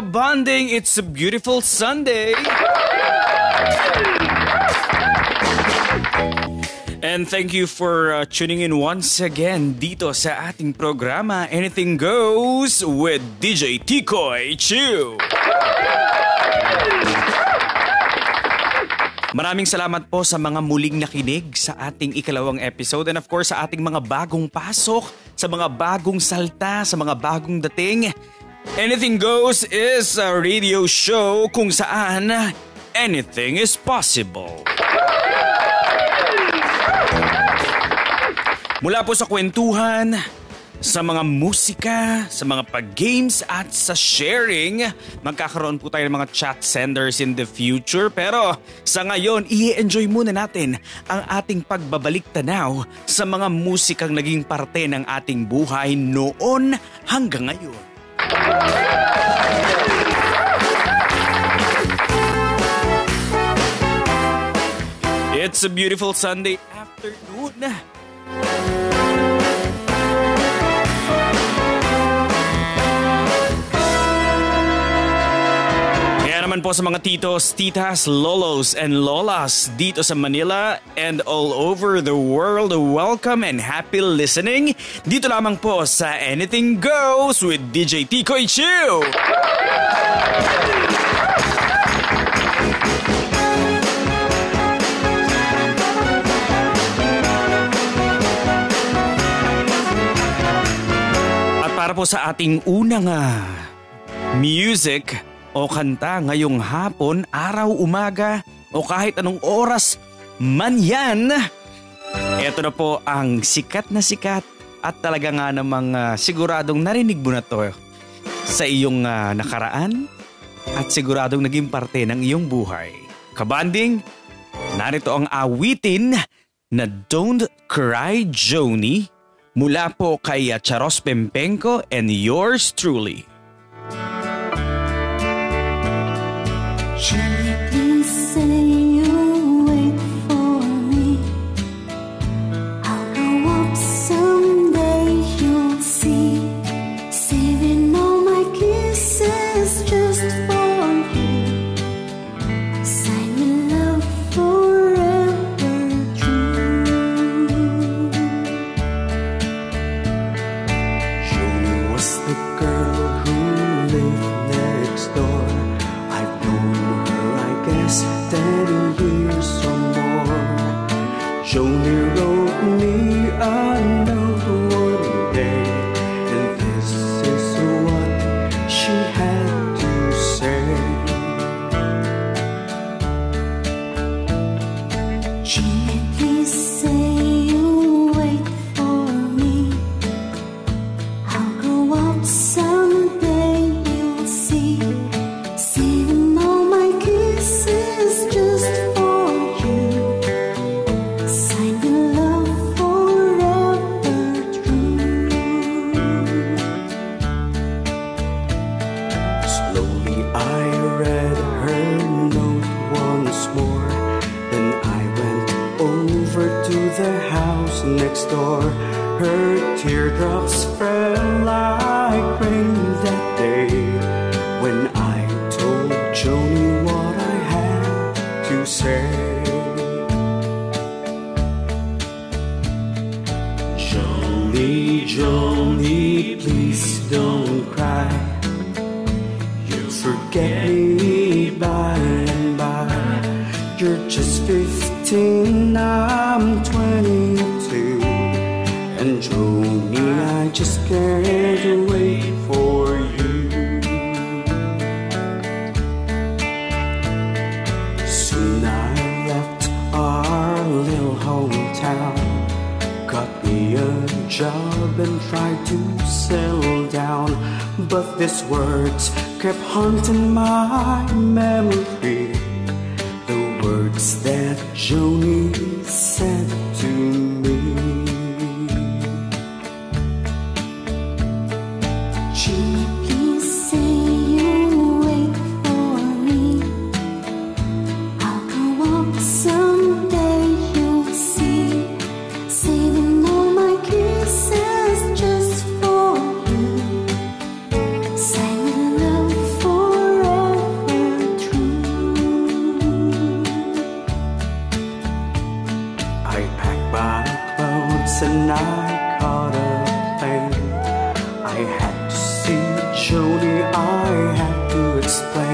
Kabanding, it's a beautiful Sunday! And thank you for uh, tuning in once again dito sa ating programa Anything Goes with DJ Tikoy Chew. Maraming salamat po sa mga muling nakinig sa ating ikalawang episode and of course sa ating mga bagong pasok, sa mga bagong salta, sa mga bagong dating. Anything Goes is a radio show kung saan anything is possible. Mula po sa kwentuhan, sa mga musika, sa mga pag-games at sa sharing. Magkakaroon po tayo ng mga chat senders in the future. Pero sa ngayon, i-enjoy muna natin ang ating pagbabalik tanaw sa mga musikang naging parte ng ating buhay noon hanggang ngayon. It's a beautiful Sunday afternoon. Naman po sa mga titos, titas, lolos, and lolas dito sa Manila and all over the world. Welcome and happy listening. Dito lamang po sa Anything Goes with DJ Tikoy Chiu. At para po sa ating unang uh, music o kanta ngayong hapon, araw, umaga o kahit anong oras man yan. Ito na po ang sikat na sikat at talaga nga namang uh, siguradong narinig mo na to sa iyong uh, nakaraan at siguradong naging parte ng iyong buhay. Kabanding, narito ang awitin na Don't Cry Joni mula po kay Charos Pempenko and yours truly. She Slowly I read her note once more. Then I went over to the house next door. Her teardrops fell like rain can't wait for you. Soon I left our little hometown. Got me a job and tried to settle down. But these words kept haunting my memory. The words that Joni said explain.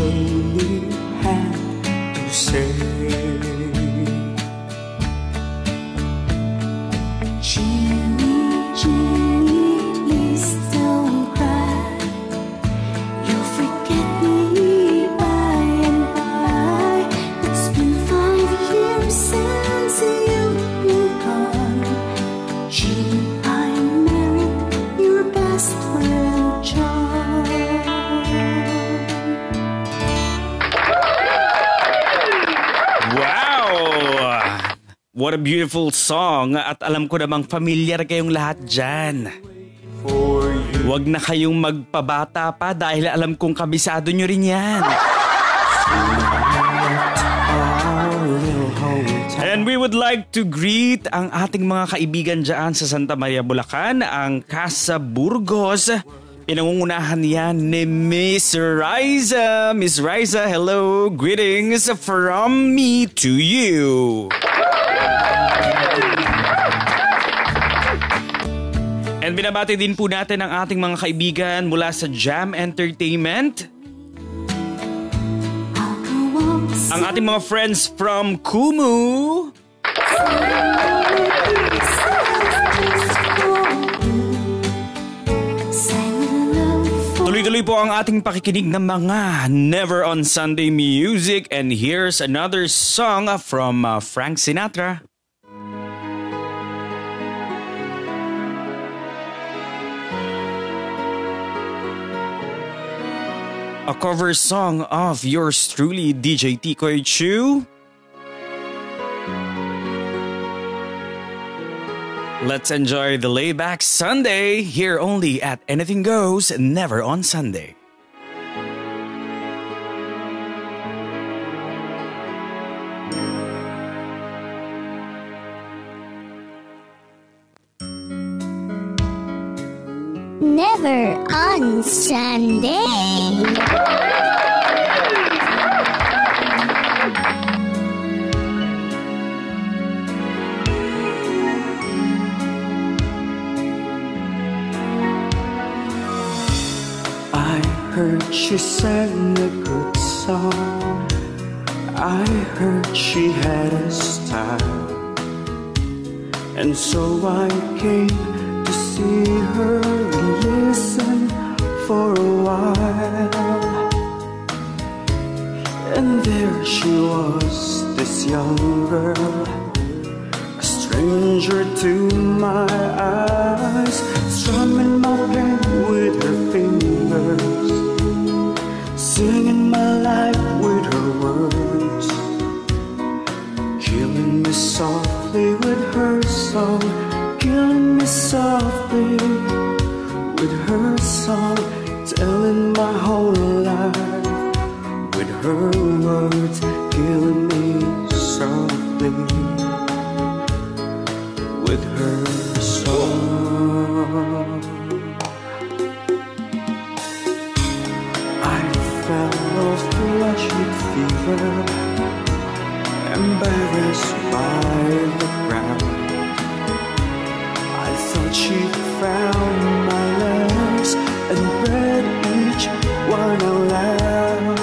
show you to say. Beautiful song at alam ko namang familiar kayong lahat dyan. Huwag na kayong magpabata pa dahil alam kong kabisado nyo rin yan. And we would like to greet ang ating mga kaibigan dyan sa Santa Maria, Bulacan, ang Casa Burgos. Pinangungunahan yan ni Miss Riza. Miss Riza, hello. Greetings from me to you. Binabati din po natin ang ating mga kaibigan mula sa Jam Entertainment. Ang ating mga friends from Kumu. Tuloy-tuloy po ang ating pakikinig ng mga Never on Sunday music and here's another song from uh, Frank Sinatra. A cover song of yours truly, DJ Tikoy Chu. Let's enjoy the layback Sunday here only at Anything Goes, never on Sunday. On Sunday. I heard she sang a good song. I heard she had a style. And so I came to see her and listen for a while. And there she was, this young girl, a stranger to my eyes, strumming my pain with her fingers, singing my life with her words, killing me softly with her song, killing me softly with her song, telling my whole life with her words, killing me softly with her song. I fell flush with fever, embarrassed by the crowd. I thought she found and read each one aloud.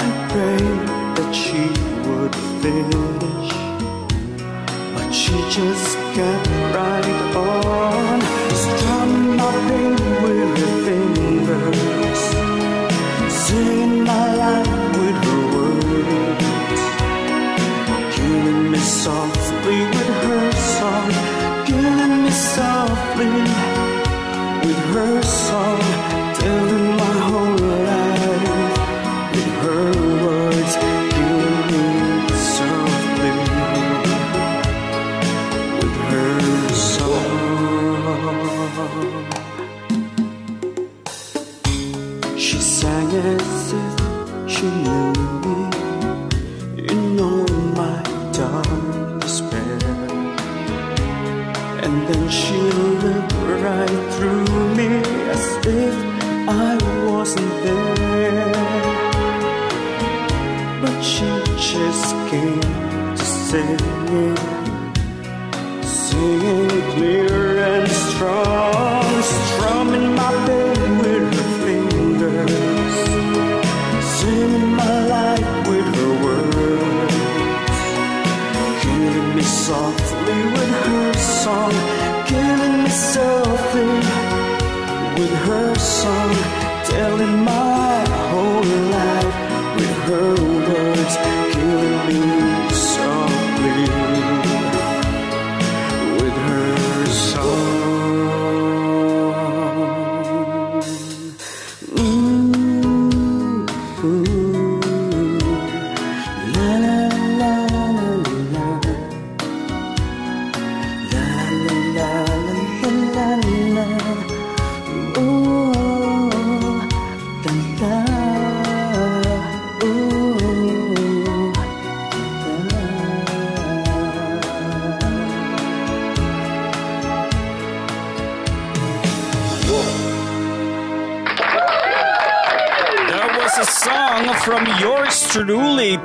I prayed that she would finish, but she just kept right on, strumming with her fingers, singing my life with her words, killing me softly with her song, killing me softly with her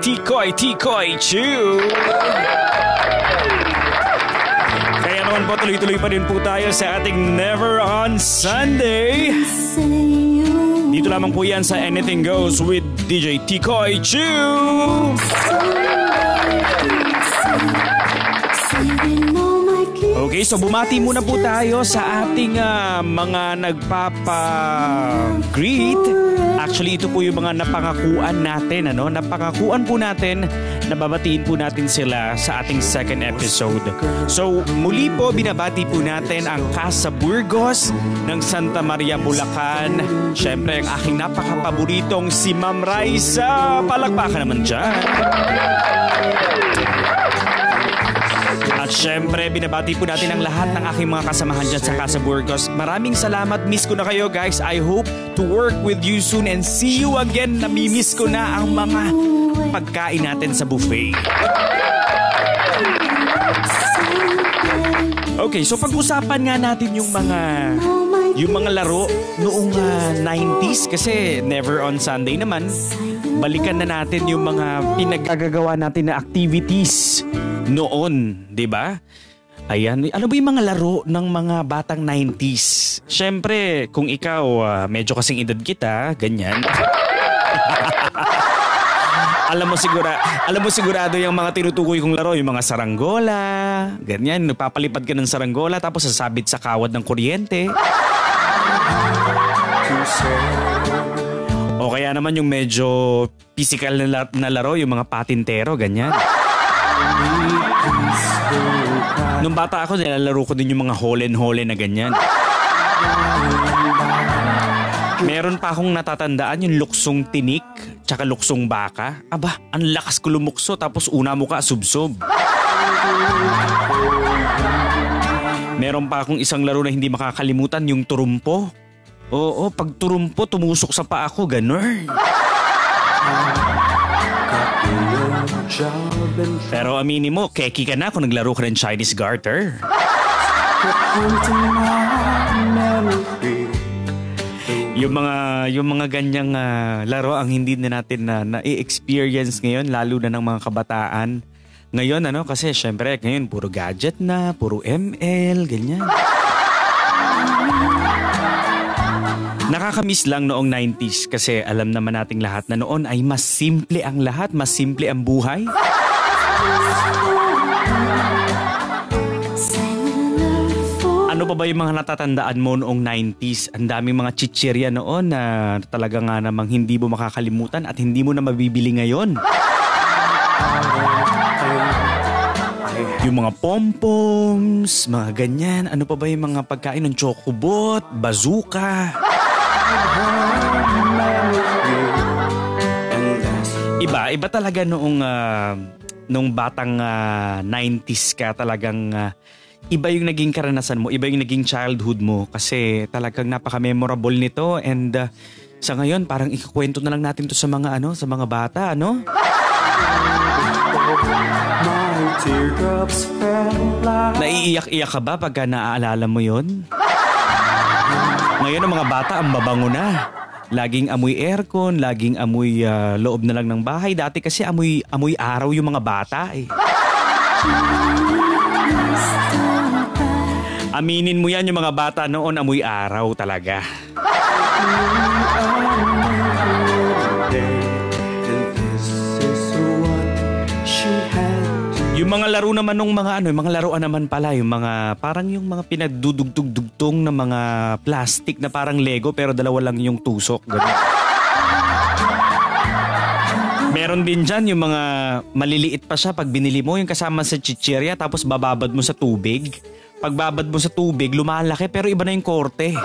Tikoy Tikoy Chew. Kaya naman po tuloy-tuloy pa din po tayo sa ating Never on Sunday. Dito lamang po yan sa Anything Goes with DJ Tikoy Chew. Okay, so bumati muna po tayo sa ating ah, mga nagpapa-greet. Actually, ito po yung mga napangakuan natin, ano? Napangakuan po natin, nababatiin po natin sila sa ating second episode. So, muli po, binabati po natin ang Casa Burgos ng Santa Maria, Bulacan. Siyempre, ang aking napakapaboritong si Ma'am Raisa. Palakpakan naman dyan. At syempre, binabati po natin ang lahat ng aking mga kasamahan dyan sa Casa Burgos. Maraming salamat. Miss ko na kayo, guys. I hope to work with you soon and see you again. Namimiss ko na ang mga pagkain natin sa buffet. Okay, so pag-usapan nga natin yung mga yung mga laro noong ah, 90s kasi never on Sunday naman. Balikan na natin yung mga pinagagagawa natin na activities noon, 'di ba? Ayan, ano ba yung mga laro ng mga batang 90s? Siyempre, kung ikaw ah, medyo kasing edad kita, ganyan. alam mo sigura, alam mo sigurado yung mga tinutukoy kong laro, yung mga saranggola, ganyan, nagpapalipad ka ng saranggola tapos sasabit sa kawad ng kuryente. O kaya naman yung medyo physical na, la- na laro, yung mga patintero, ganyan. Nung bata ako, nilalaro ko din yung mga holen-holen na ganyan. Meron pa akong natatandaan yung luksong tinik tsaka luksong baka. Aba, ang lakas ko lumukso tapos una mo ka subsob. Meron pa akong isang laro na hindi makakalimutan, yung turumpo. Oo, pag turumpo, tumusok sa paa ko, ganun. Pero aminin mo, keki ka na kung naglaro ka ng Chinese garter. Yung mga yung mga ganyang ah, laro ang hindi na natin na na-experience ngayon lalo na ng mga kabataan. Ngayon ano kasi syempre ngayon puro gadget na, puro ML, ganyan. Nakakamiss lang noong 90s kasi alam naman nating lahat na noon ay mas simple ang lahat, mas simple ang buhay. Ano pa ba yung mga natatandaan mo noong 90s? Ang daming mga chichirya noon na talaga nga namang hindi mo makakalimutan at hindi mo na mabibili ngayon. Yung mga pompoms, mga ganyan. Ano pa ba yung mga pagkain ng chocobot, bazooka? Iba, iba talaga noong ah, nung batang ah, 90s ka talagang ah, iba yung naging karanasan mo, iba yung naging childhood mo kasi talagang napaka-memorable nito and ah, sa ngayon parang ikukwento na lang natin to sa mga ano, sa mga bata, ano? Naiiyak-iyak ka ba pagka naaalala mo yon? Ngayon ang mga bata ang mabango na. Laging amoy aircon, laging amoy ah, loob na lang ng bahay. Dati kasi amoy, amoy araw yung mga bata eh. Aminin mo yan yung mga bata noon amoy araw talaga. Yung mga laro naman ng mga ano, yung mga laruan naman pala, yung mga parang yung mga pinagdudugtog-dugtong na mga plastic na parang Lego pero dalawa lang yung tusok. Ganun. Meron din dyan yung mga maliliit pa siya pag binili mo yung kasama sa chichirya tapos bababad mo sa tubig. Pagbabad mo sa tubig, lumalaki pero iba na yung korte.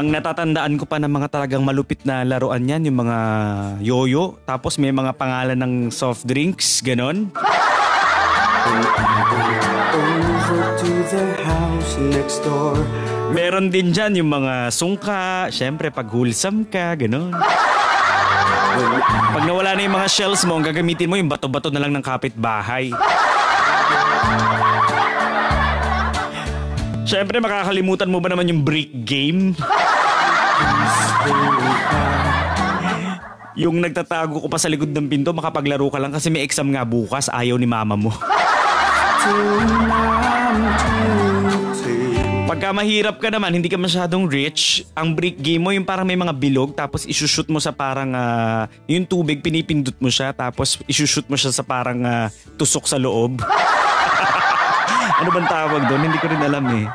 Ang natatandaan ko pa ng mga talagang malupit na laruan yan, yung mga yoyo, tapos may mga pangalan ng soft drinks, ganon. Meron din dyan yung mga sungka, syempre pag wholesome ka, ganon. Pag nawala na yung mga shells mo, ang gagamitin mo yung bato-bato na lang ng kapitbahay. Syempre makakalimutan mo ba naman yung brick game? Yung nagtatago ko pa sa likod ng pinto, makapaglaro ka lang kasi may exam nga bukas, ayaw ni mama mo. Pagka mahirap ka naman, hindi ka masyadong rich, ang brick game mo yung parang may mga bilog tapos isushoot mo sa parang ah, yung tubig, pinipindot mo siya tapos isushoot mo siya sa parang ah, tusok sa loob. Ano bang tawag doon? Hindi ko rin alam eh.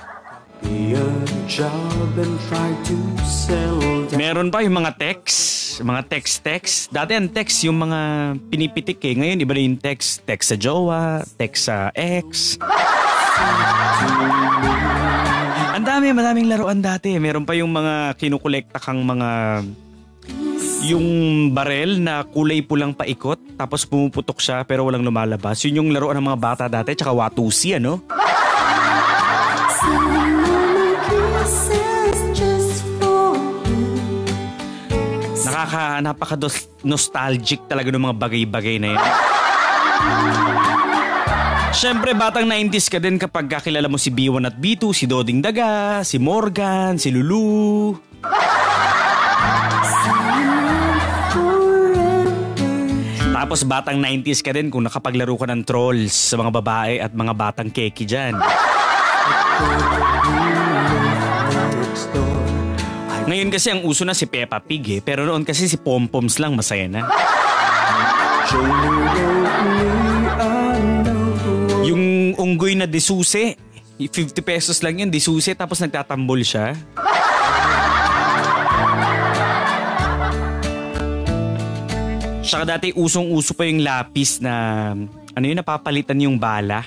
Meron pa yung mga text, mga text-text. Dati ang text yung mga pinipitik eh. Ngayon iba na yung text. Text sa jowa, text sa ex. Ang dami, madaming laruan dati. Meron pa yung mga kinukolekta kang mga yung barel na kulay pulang paikot tapos pumuputok siya pero walang lumalabas. Yun yung laruan ng mga bata dati tsaka watusi ano. Nakaka napaka nostalgic talaga ng mga bagay-bagay na yan. Siyempre, batang 90s ka din kapag kakilala mo si B1 at B2, si Doding Daga, si Morgan, si Lulu. Tapos batang 90s ka din kung nakapaglaro ka ng trolls sa mga babae at mga batang keki dyan. Ngayon kasi ang uso na si Peppa Pig eh, pero noon kasi si Pompoms lang masaya na. Yung unggoy na disuse, 50 pesos lang yun, disuse, tapos nagtatambol siya. Saka dati usong-uso pa yung lapis na, ano yun, napapalitan yung bala.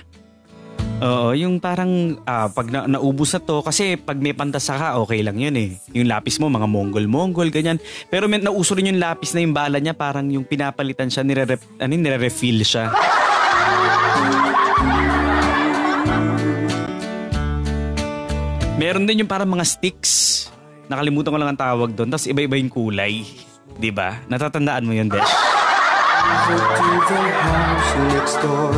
Oo, yung parang ah, pag na, naubos na to, kasi pag may pantasa ka, okay lang yun eh. Yung lapis mo, mga mongol-mongol, ganyan. Pero may nauso rin yung lapis na yung bala niya, parang yung pinapalitan siya, nire ano, nire-refill siya. Meron din yung parang mga sticks. Nakalimutan ko lang ang tawag doon. Tapos iba-iba yung kulay. 'Di ba? Natatandaan mo yun, Desh? Over to the house next door.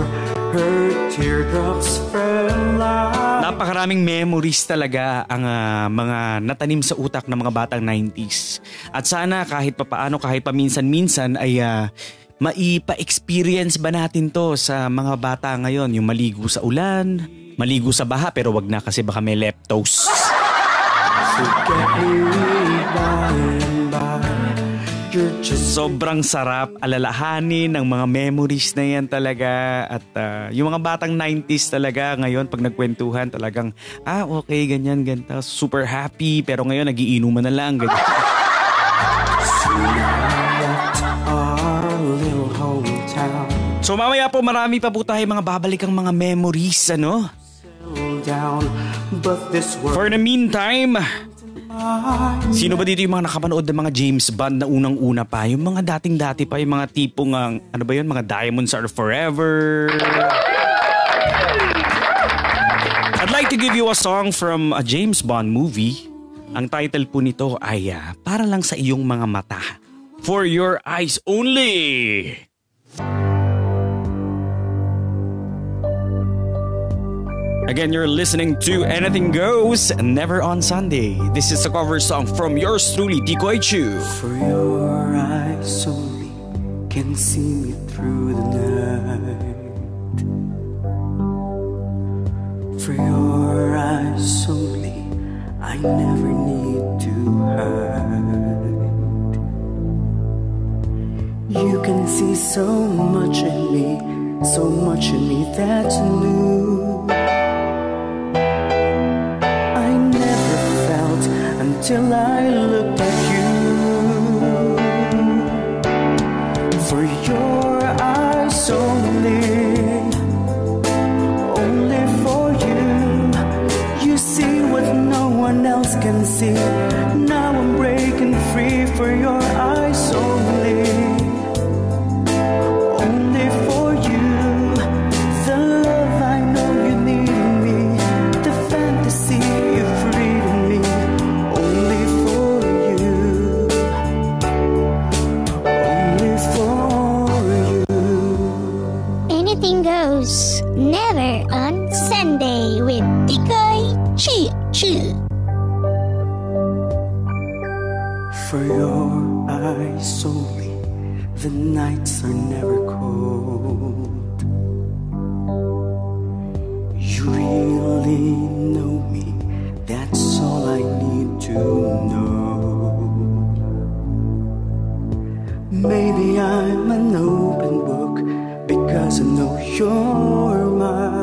Her teardrops fell like Napakaraming memories talaga ang ah, mga natanim sa utak ng mga batang 90s. At sana kahit papaano, kahit paminsan-minsan ay ah, maipa-experience ba natin to sa mga bata ngayon? Yung maligo sa ulan, maligo sa baha pero wag na kasi baka may leptos. Forget Sobrang sarap. Alalahanin ng mga memories na yan talaga. At ah, yung mga batang 90s talaga ngayon pag nagkwentuhan talagang ah okay ganyan ganito. Super happy. Pero ngayon nagiinuman na lang. Ganyan. So mamaya po marami pa po tayo mga babalikang mga memories ano. For the meantime, sino ba dito yung mga nakapanood ng mga James Bond na unang-una pa? Yung mga dating-dati pa, yung mga tipong, ang ano ba yun, mga Diamonds Are Forever. I'd like to give you a song from a James Bond movie. Ang title po nito ay ah, para lang sa iyong mga mata. For your eyes only. Again, you're listening to Anything Goes, Never on Sunday. This is a cover song from yours truly, Tikoy Chu. For your eyes only can see me through the night. For your eyes only, I never need to hide. You can see so much in me, so much in me that's new. Until I looked at you. For your eyes only, only for you. You see what no one else can see. For your eyes only, the nights are never cold. You really know me, that's all I need to know. Maybe I'm an open book because I know you're mine.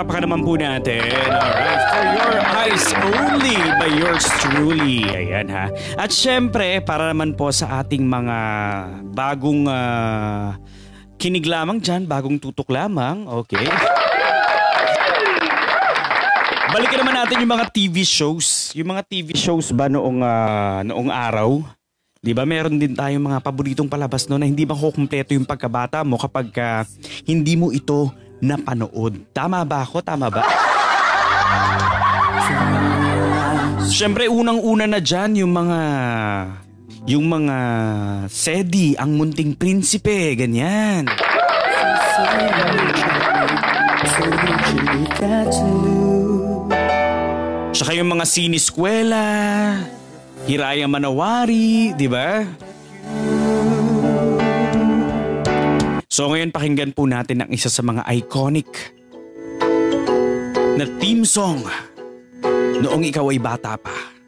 Wow! Palapakan naman po natin. Alright. For your eyes only by yours truly. Ayan ha. At syempre, para naman po sa ating mga bagong ah, kinig lamang dyan, bagong tutok lamang. Okay. Balikan naman natin yung mga TV shows. Yung mga TV shows ba noong, ah, noong araw? Di ba meron din tayong mga paboritong palabas no na hindi makukumpleto yung pagkabata mo kapag ah, hindi mo ito napanood. Tama ba ako? Tama ba? Siyempre unang-una na dyan yung mga yung mga Sedi, ang munting prinsipe, ganyan. Tsaka yung mga siniskwela, Hiraya Manawari, di ba? So ngayon pakinggan po natin ang isa sa mga iconic na theme song noong ikaw ay bata pa.